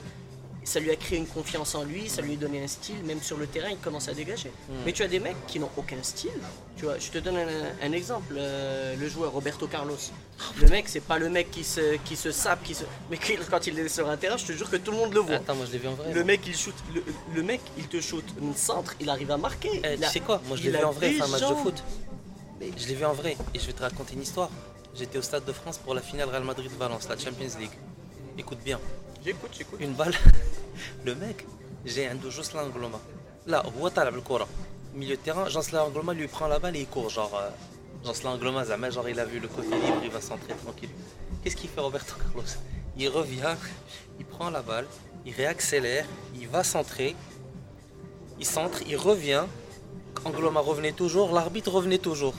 ça lui a créé une confiance en lui, ça lui a donné un style, même sur le terrain, il commence à dégager. Hmm. Mais tu as des mecs qui n'ont aucun style. Tu vois, je te donne un, un exemple, euh, le joueur Roberto Carlos. Le mec, c'est pas le mec qui se, qui se sape, qui se... mais quand il est sur un terrain, je te jure que tout le monde le voit. Attends, moi je l'ai vu en vrai. Le mec, il shoot, le, le mec, il te shoot une centre, il arrive à marquer. Eh, tu a- sais quoi Moi je l'ai vu en vrai, faire un match de foot. Je l'ai vu en vrai et je vais te raconter une histoire. J'étais au Stade de France pour la finale Real Madrid-Valence, la Champions League. Écoute bien, J'écoute, j'écoute. une balle. Le mec, j'ai un de Jocelyn Angloma. Là, هو طالع بالكرة. Milieu de terrain, Jocelyn Angloma lui prend la balle et il court. Genre, euh, Jocelyn Angloma, jamais, genre il a vu le côté libre, il va centrer tranquille. Qu'est-ce qu'il fait Roberto Carlos Il revient, il prend la balle, il réaccélère, il va centrer, il centre, il revient. Angloma revenait toujours, l'arbitre revenait toujours.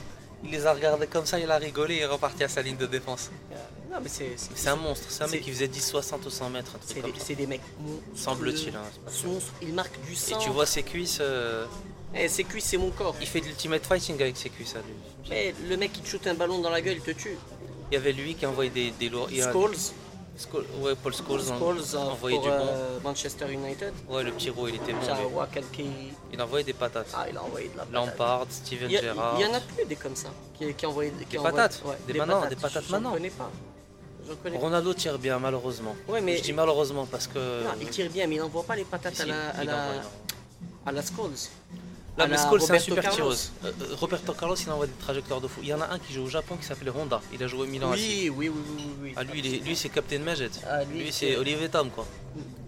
Il les a regardés comme ça, il a rigolé et il est reparti à sa ligne de défense. Non, mais c'est. un monstre, c'est un mec qui faisait 10, 60 ou 100 mètres, un C'est des, comme ça. c'est des mecs. Semble-t-il. hein. Monstres, Il marque du Et sang. tu vois ses cuisses, euh, Eh, ses cuisses, c'est mon corps. il fait de l'ultimate fighting avec ses cuisses à lui. Eh, le mec, il te shoot un ballon dans la gueule, il te tue. Il y avait lui qui envoyait des, des lourds. Scholes, Scholes- ouais, Paul Scholes, en- Scholes euh, envoyait pour du bon. euh, Manchester United. Ouais, le petit roux, il était bon. Qui- Il envoyait des patates. Ah, il a envoyé de la patate. Lampard, Steven Gerrard. il y en a plus des comme ça qui, qui envoyaient qui Des patates ouais, Des maintenant, des patates maintenant. pas. J'en connais pas. Ronaldo tire bien, malheureusement. Ouais, mais Je dis malheureusement parce que. non, il tire bien, mais il n'envoie pas les patates à la, à la, à la Scholes. Là, mais c'est un Roberto super Carlos. tireuse. Euh, euh, Roberto Carlos, il envoie des trajectoires de fou. Il y en a un qui joue au Japon qui s'appelait Honda. Il a joué au Milan. Oui, oui, oui, oui, oui. Ah, lui, il est- lui c'est Captain Majed. Ah, lui, lui, c'est- Olivier Tom, quoi.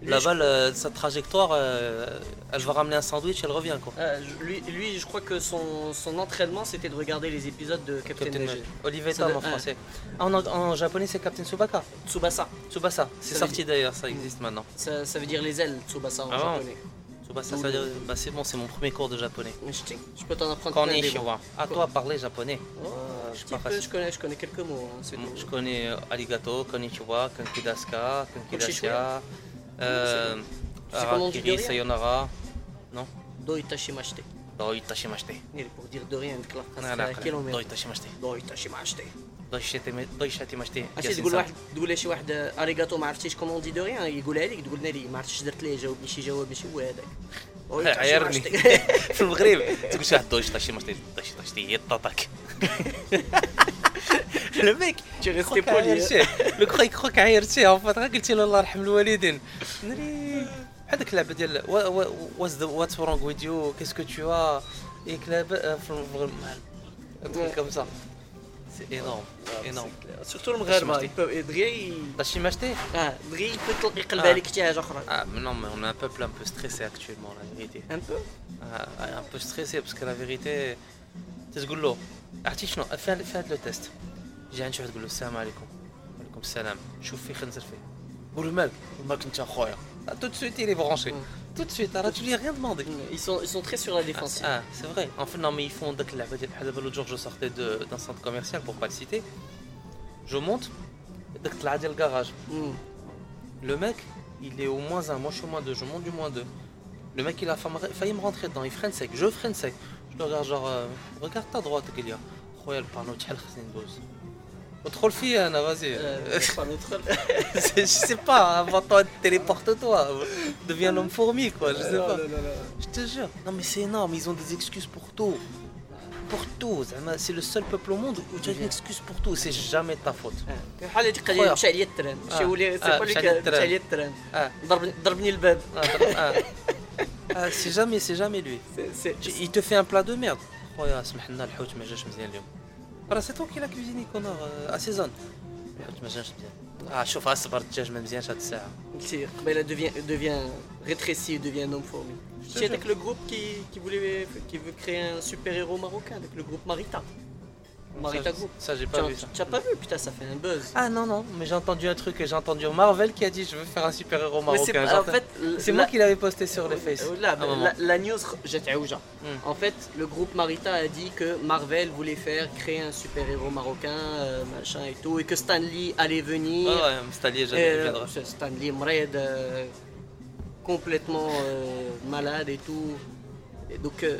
Lui, La je- balle, euh, sa trajectoire, euh, elle va ramener un sandwich, elle revient, quoi. lui, lui, je crois que son, son entraînement, c'était de regarder les épisodes de Captain, Captain. Majed. Olivier doit- en français. Ah, en, en japonais, c'est Captain Tsubaka. Tsubasa. Tsubasa. C'est sorti d'ailleurs, ça existe maintenant. Ça, ça veut dire les ailes, Tsubasa en Ah japonais. Ça dire. Bah, c'est bon, c'est mon premier cours de japonais. Mais je, peux t'en apprendre plein des mots. À toi, parler japonais. Oh, je pas peu, connais, je connais quelques mots. hein, tout. Je connais euh, arigato, konnichiwa, konkidaska, konkidasia, euh, harakiri, sayonara, Do itashimashite. Et Pour dire de rien, avec la phrase ضيشتي شاتي باش مشتي اش تقول واحد تقول شي واحد آه، اريغاتو ما عرفتيش كوموندي دو ريان يقولها لك تقول لي ما عرفتش درت ليه جاوبني شي جواب ماشي هو هذاك. عيرني. في المغرب. تقول شي واحد ضيشتي طاشي مشتي ضيشتي طاشتي هي طاطاك. لو ميك تي ريستي بولي لو خوك خوك عايرتيه. قلتي له الله يرحم الوالدين. بحال ديك اللعبه ديال واز واتس رونغ ويز يو كيسكو تو اي كلاب في المغرب. كم صح C'est énorme, énorme. سورتو المغاربه Tashimashite. يبقى- دغيا ي- T'as chimacheté اه دغيا يطلق يقلب Ah. عليك شي حاجه اخرى Ah mais non mais on est un peuple un peu stressé actuellement la vérité. ان بو Ah, un peu stressé parce que la vérité تقول له عرفتي شنو في هاد- في هذا لو تيست جي عند شي واحد تقول له السلام عليكم وعليكم السلام شوف فيه خنزر فيه قول له مالك مالك انت اخويا تو دو سويت il est branché tout de suite, hein, alors tu lui rien demandé. Ils sont, ils sont très sur la défensive. Ah, ah, c'est vrai. En fait, non, mais ils font L'autre jour, je sortais d'un centre commercial pour pas le citer. Je monte, le garage. Hmm. Le mec, il est au moins un moi je suis au moins deux je monte du moins deux Le mec, il a failli me rentrer dedans, il freine sec, je freine sec. Je le regarde genre, euh, regarde ta droite, qu'il y a. le تحل خصني ندوز. ادخل فيا انا vas-y. Euh, pas l'autre. je sais pas, avant toi, téléporte-toi. Deviens l'homme fourmi quoi, je sais Non, pas. non, non, non. Je te jure. Non mais c'est énorme, ils ont des excuses pour tout. Pour tout. زعما C'est le seul peuple au monde où tu as une excuse pour tout. C'est jamais ta faute. آه. بحال هذيك القضيه خويا. مشى عليا التران ماشي آه. ولي سي آه، با مشى ليك عليا مشى التران. عليا التران Ah, ضرب ضربني الباب ah, ah. Ah, c'est jamais, c'est jamais lui. سي- سي- Tu- Il te fait un plat de merde. خويا سمح لنا الحوت ما جاش مزيان اليوم. راه سي تو كي لا كوزيني كونور اسيزون. الحوت ما جاش مزيان. اه شوف اصبر الدجاج ما مزيانش هاد الساعه. قلتي قبيله devient devient rétréci devient un homme fourmi te c'est jure. avec le groupe qui, qui voulait qui veut créer un super héros marocain avec le groupe Marita Marita Ça, j'ai pas as- vu ça. tu as pas vu Putain, ça fait un buzz. Ah non, non, mais j'ai entendu un truc et j'ai entendu Marvel qui a dit je veux faire un super-héros c'est marocain. pas- en fait, C'est la- moi qui l'avais posté sur les Face. Euh, là, la, la news, j'étais où genre Hmm. En fait, le groupe Marita a dit que Marvel voulait faire créer un super-héros marocain, euh, machin et tout, et que Stan Lee allait venir. Ah ouais, c'est allié, Et, j'avais euh, viendra. c'est Stan Lee Mred, euh, complètement euh, malade et tout. Et donc, euh,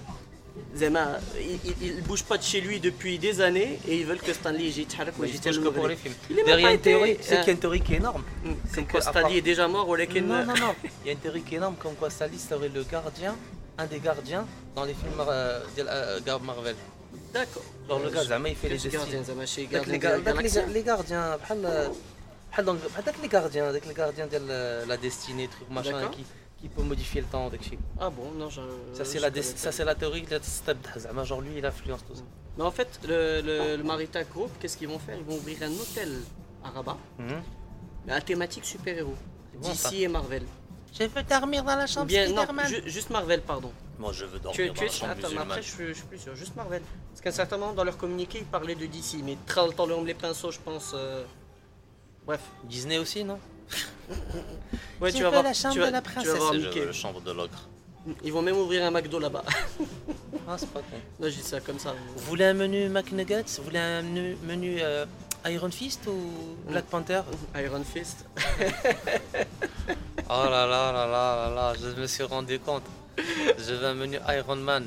Zema, il, il, bouge pas de chez lui depuis des années et ils veulent que Stanley y. Il c'est qu'il y a une théorie qui est énorme. Hum, c'est Stanley est déjà mort ou Non, non, non. Il y a une théorie qui est énorme comme quoi Stanley serait le gardien, un des gardiens dans les films euh, de euh, Marvel. D'accord. Genre le gars, il fait les gardiens. Les gardiens, les gardiens, euh, les gardiens de la destinée, truc machin. qui qui peut modifier le temps Ah bon, non, je, Ça, c'est la, ça, c'est la théorie de Stabdaz. Hein, genre, lui, il influence tout ça. Mais en fait, le, le, le Marita Group, qu'est-ce qu'ils vont faire? Ils vont ouvrir un hôtel à Rabat, mhm. mais à thématique super-héros. Bon, DC et Marvel. Je veux dormir dans la chambre Bien, Spider-Man. Juste Marvel, pardon. Moi, je veux dormir tu, dans tu la es, chambre attends, musulmane. Après, je, suis plus sûr. Juste Marvel. Parce qu'à un certain moment, dans leur communiqué, ils parlaient de DC, mais très le les pinceaux, je pense. Euh, bref. Disney aussi, non? Ouais, tu vas voir. la chambre tu vas, de la tu vas princesse voir Mickey. la chambre de l'ogre Ils vont même ouvrir un McDo là-bas. ah c'est pas con non, je dis ça comme ça. Vous voulez un menu McNuggets? Vous voulez un menu, menu, euh, Iron Fist ou Black Panther? Iron Fist. Oh là là là là là là, je me suis rendu compte. Je veux un menu Iron Man.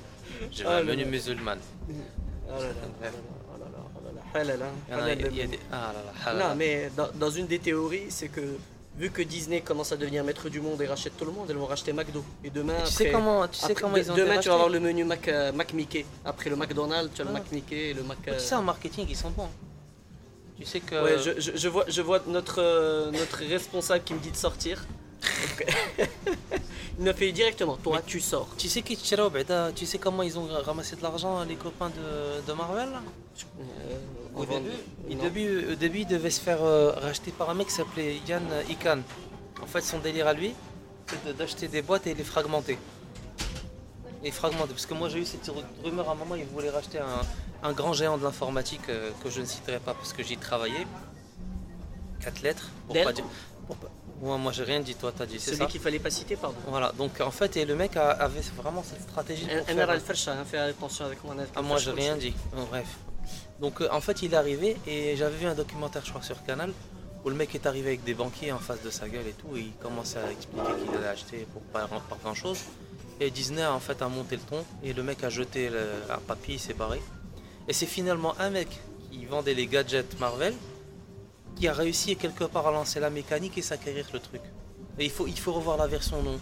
Je veux Ah un là menu là. musulman. Oh là là, là là, là là, là là. Ah là là, Non, là. mais dans, dans une des théories, c'est que vu que Disney commence à devenir maître du monde et rachète tout le monde, elles vont racheter McDo. Et demain, Tu après, sais comment, tu sais après- comment de- ils ont été demain tu vas avoir le menu Mac, euh, Mac Mickey. Après le McDonald's, tu as le Ah. Mac Mickey et le Mac. Tu euh, sais, en marketing, ils sont bons. Tu sais que... Ouais, je, je- je vois, je vois notre, euh, notre responsable qui me dit de sortir. ne fait directement. Toi, tu sors. Tu sais qui ben, Tu sais comment ils ont ramassé de l'argent, les copains de, Marvel euh, Au début, il début, début, se faire euh, racheter par un mec qui s'appelait Yann Ikan. Euh, en fait, son délire à lui, c'est d'acheter des boîtes et les fragmenter. Les fragmenter. Parce que moi, j'ai eu cette rumeur à un moment, ils voulaient racheter un, grand géant de l'informatique que je ne citerai pas parce que j'y travaillais. Quatre lettres. Pour pas dire pas- Moi, j'ai rien dit, toi, t'as dit, c'est Celui qu'il fallait pas citer, pardon. Voilà, donc en fait, et le mec a- avait vraiment cette stratégie pour faire- Al fais attention avec moi. ah, moi, j'ai rien dit. Bref. Donc, euh, en fait, il est arrivé et j'avais vu un documentaire, je crois, sur Canal, où le mec est arrivé avec des banquiers en face de sa gueule et tout, et il commençait à expliquer qu'il allait acheter pour pas, pas grand chose. Et Disney, en fait, a monté le ton et le mec a jeté le- un papier, il s'est barré. Et c'est finalement un mec qui vendait les gadgets Marvel qui a réussi quelque part à lancer la mécanique et s'acquérir le truc. Et il faut, il faut revoir la version non.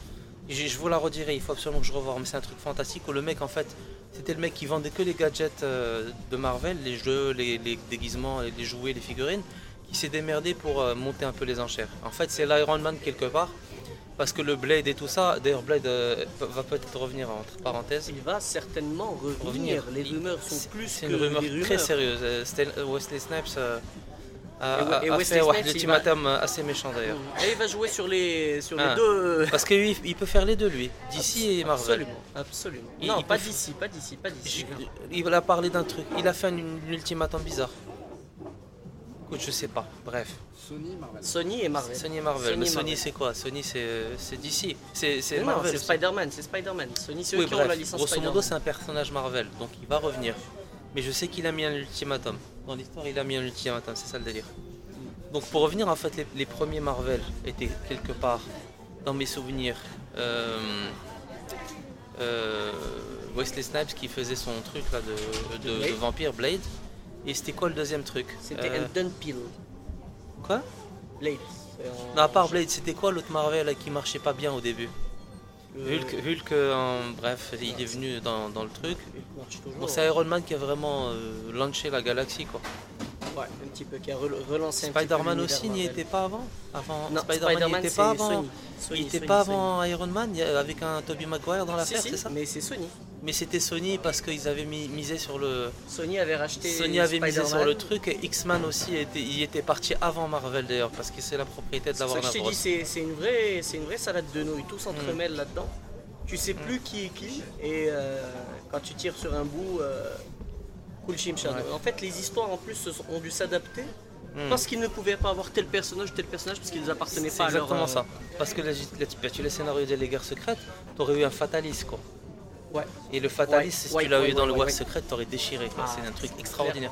Je, je vous la redirai, il faut absolument que je revoie, mais c'est un truc fantastique où le mec en fait, c'était le mec qui vendait que les gadgets euh, de Marvel, les jeux, les, les déguisements, les jouets, les figurines, qui s'est démerdé pour euh, monter un peu les enchères. En fait, c'est l'Iron Man quelque part, parce que le Blade et tout ça, d'ailleurs Blade euh, va peut-être revenir entre parenthèses. Il va certainement revenir. Revenir. Les rumeurs sont plus C'est que une rumeur des rumeurs. très sérieuse. Wesley Snipes a, Et We- a- et fait le il ultimatum assez méchant d'ailleurs. Et il va jouer sur les, sur les Ah. deux. Parce que lui, il peut faire les deux lui, d'ici et Marvel. Absolument, absolument. Il- non, il pas peut- d'ici, pas d'ici, pas d'ici. Je- Il a parlé d'un truc, il a fait un, un ultimatum bizarre. Écoute, je sais pas, bref. Sony, Marvel. Sony et Marvel. Sony et Marvel. Sony Mais et Sony c'est quoi? Sony c'est c'est DC. C'est Marvel. c'est. Spider-Man, c'est Spider-Man. Sony, c'est eux Oui, qui ont la licence grosso modo c'est un personnage Marvel, donc il va revenir. Mais je sais qu'il a mis un ultimatum. Dans l'histoire il a mis un ultimatum, c'est ça le délire. Donc pour revenir en fait les, les premiers Marvel étaient quelque part dans mes souvenirs euh, euh, Wesley Snipes qui faisait son truc là de, de, Blade. de vampire Blade. Et c'était quoi le deuxième truc C'était Euh, un Dunpeel. Quoi? Blade. Non, à part Blade, c'était quoi l'autre Marvel là, qui marchait pas bien au début? Hulk, Hulk en- bref, il est venu dans, dans le truc. Bon, c'est Iron Man qui a vraiment euh, lancé la galaxie quoi. Ouais, un petit peu, qui a rel- relancé un Spider-Man aussi n'y était pas avant Avant Non, Spider-Man n'y Spider-Man, était c'est pas avant. Sony. Sony, il était Sony, pas Sony. avant Iron Man avec un Tobey Maguire dans Si, l'affaire, si, c'est ça? mais c'est Sony. Mais c'était Sony parce qu'ils avaient mis- misé sur le Sony avait racheté. Sony avait misé sur le truc et X-Men aussi était, il était parti avant Marvel d'ailleurs parce que c'est la propriété de C'est la pour ça que je Warner t'ai Bros. dit, c'est c'est une vraie, c'est une vraie salade de nouilles. Tout s'entremêle Mm. Kulchim Shadow. Ouais. En fait, les histoires en plus ont dû s'adapter Hmm. parce qu'ils ne pouvaient pas avoir tel personnage ou tel personnage parce qu'ils appartenaient C'est pas à leur. exactement euh, ça. Parce que tu bah, tu les scénarios des guerres secrètes, t'aurais eu un fataliste quoi. Et le Fatalis, si tu l'avais eu dans le War Secret, t'aurais déchiré. C'est un truc extraordinaire.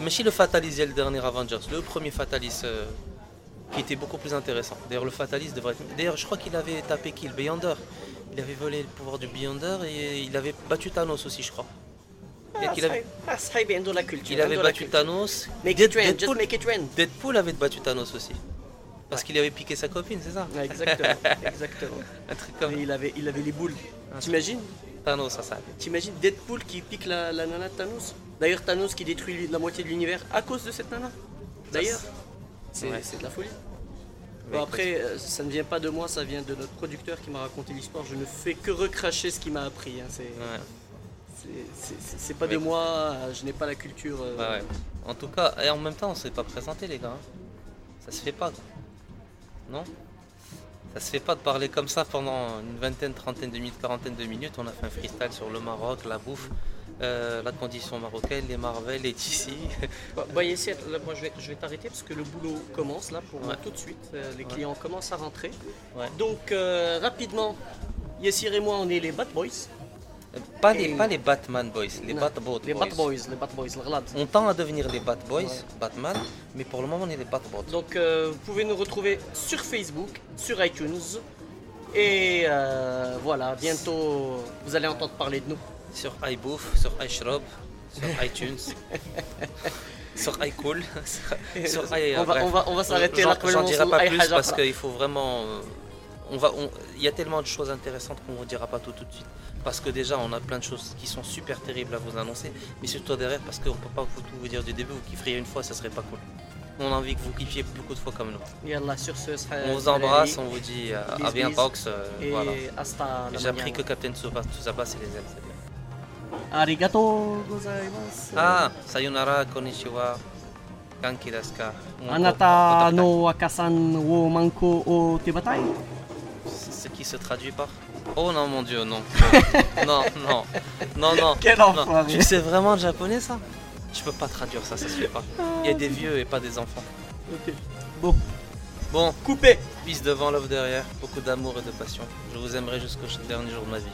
Mais si le Fatalis est le dernier Avengers, le premier Fatalis euh, qui était beaucoup plus intéressant. D'ailleurs, le Fatalis devrait être. D'ailleurs, je crois qu'il avait tapé qui Le Beyonder. Il avait volé le pouvoir du Beyonder et il avait battu Thanos aussi, je crois. Il avait, battu Thanos. Deadpool, avait battu Thanos aussi. Parce qu'il avait piqué sa copine, c'est ça ouais, Exactement, exactement. Un truc comme. Il avait, il avait les boules. T'imagines Thanos, ça, ça. T'imagines Deadpool qui pique la, la nana de Thanos D'ailleurs, Thanos qui détruit la moitié de l'univers à cause de cette nana. D'ailleurs, c'est Ouais. de la folie. Bon, après, euh, ça ne vient pas de moi, ça vient de notre producteur qui m'a raconté l'histoire. Je ne fais que recracher ce qu'il m'a appris. hein. C'est Ouais. pas de moi, euh, je n'ai pas la culture. euh, Bah. En tout cas, et en même temps, on s'est pas présenté, les gars. hein. Ça se fait pas. quoi. Non? Ça se fait pas de parler comme ça pendant une vingtaine, trentaine de minutes, quarantaine de minutes. On a fait un freestyle sur le Maroc, la bouffe, euh, la condition marocaine, les Marvel, les bah, là, moi je vais, je vais t'arrêter parce que le boulot commence là pour moi Ouais. tout de suite. Euh, les clients commencent à rentrer. Ouais. Donc euh, rapidement, Yassir et moi on est les Bat Boys. Pas les, pas les Batman Boys, les Non, Batboat Les Boys. Bat Boys, les Bat Boys. On tend à devenir les Bat Boys, Ouais. Batman, mais pour le moment, on est les Batbots. Donc euh, vous pouvez nous retrouver sur Facebook, sur iTunes. Et euh, voilà, bientôt vous allez entendre parler de nous. Sur iBouffe, sur iShrub, sur iTunes, sur iCool, sur, sur i- on, va, on va, on va s'arrêter là. J'en dirai pas plus parce qu'il faut vraiment. euh, On va, il y a tellement de choses intéressantes qu'on ne vous dira pas tout, tout de suite. Parce que déjà, on a plein de choses qui sont super terribles à vous annoncer. Mais surtout derrière, parce qu'on ne peut pas vous- tout vous dire du début. Vous kifferiez une fois, ça serait pas cool. On a envie que vous kiffiez beaucoup de fois comme nous. Yallah, sur ce, On vous embrasse, on vous dit euh, à bientôt. euh, Et voilà. J'ai appris que Captain Tsubasa, c'est les ailes. c'est bien. Arigato gozaimasu. Ah, sayonara, konnichiwa, kanki desu ka. Anata no akasan wo manko o tebatai. Ce qui se traduit par Oh non, mon dieu, non. non, non, non, non. Quel enfoiré. Tu sais vraiment le japonais, ça? Je peux pas traduire ça, ça se fait pas. Il y a des vieux et pas des enfants. Ok. Bon, Bon, coupé. peace devant, love derrière, beaucoup d'amour et de passion. Je vous aimerai jusqu'au dernier jour de ma vie.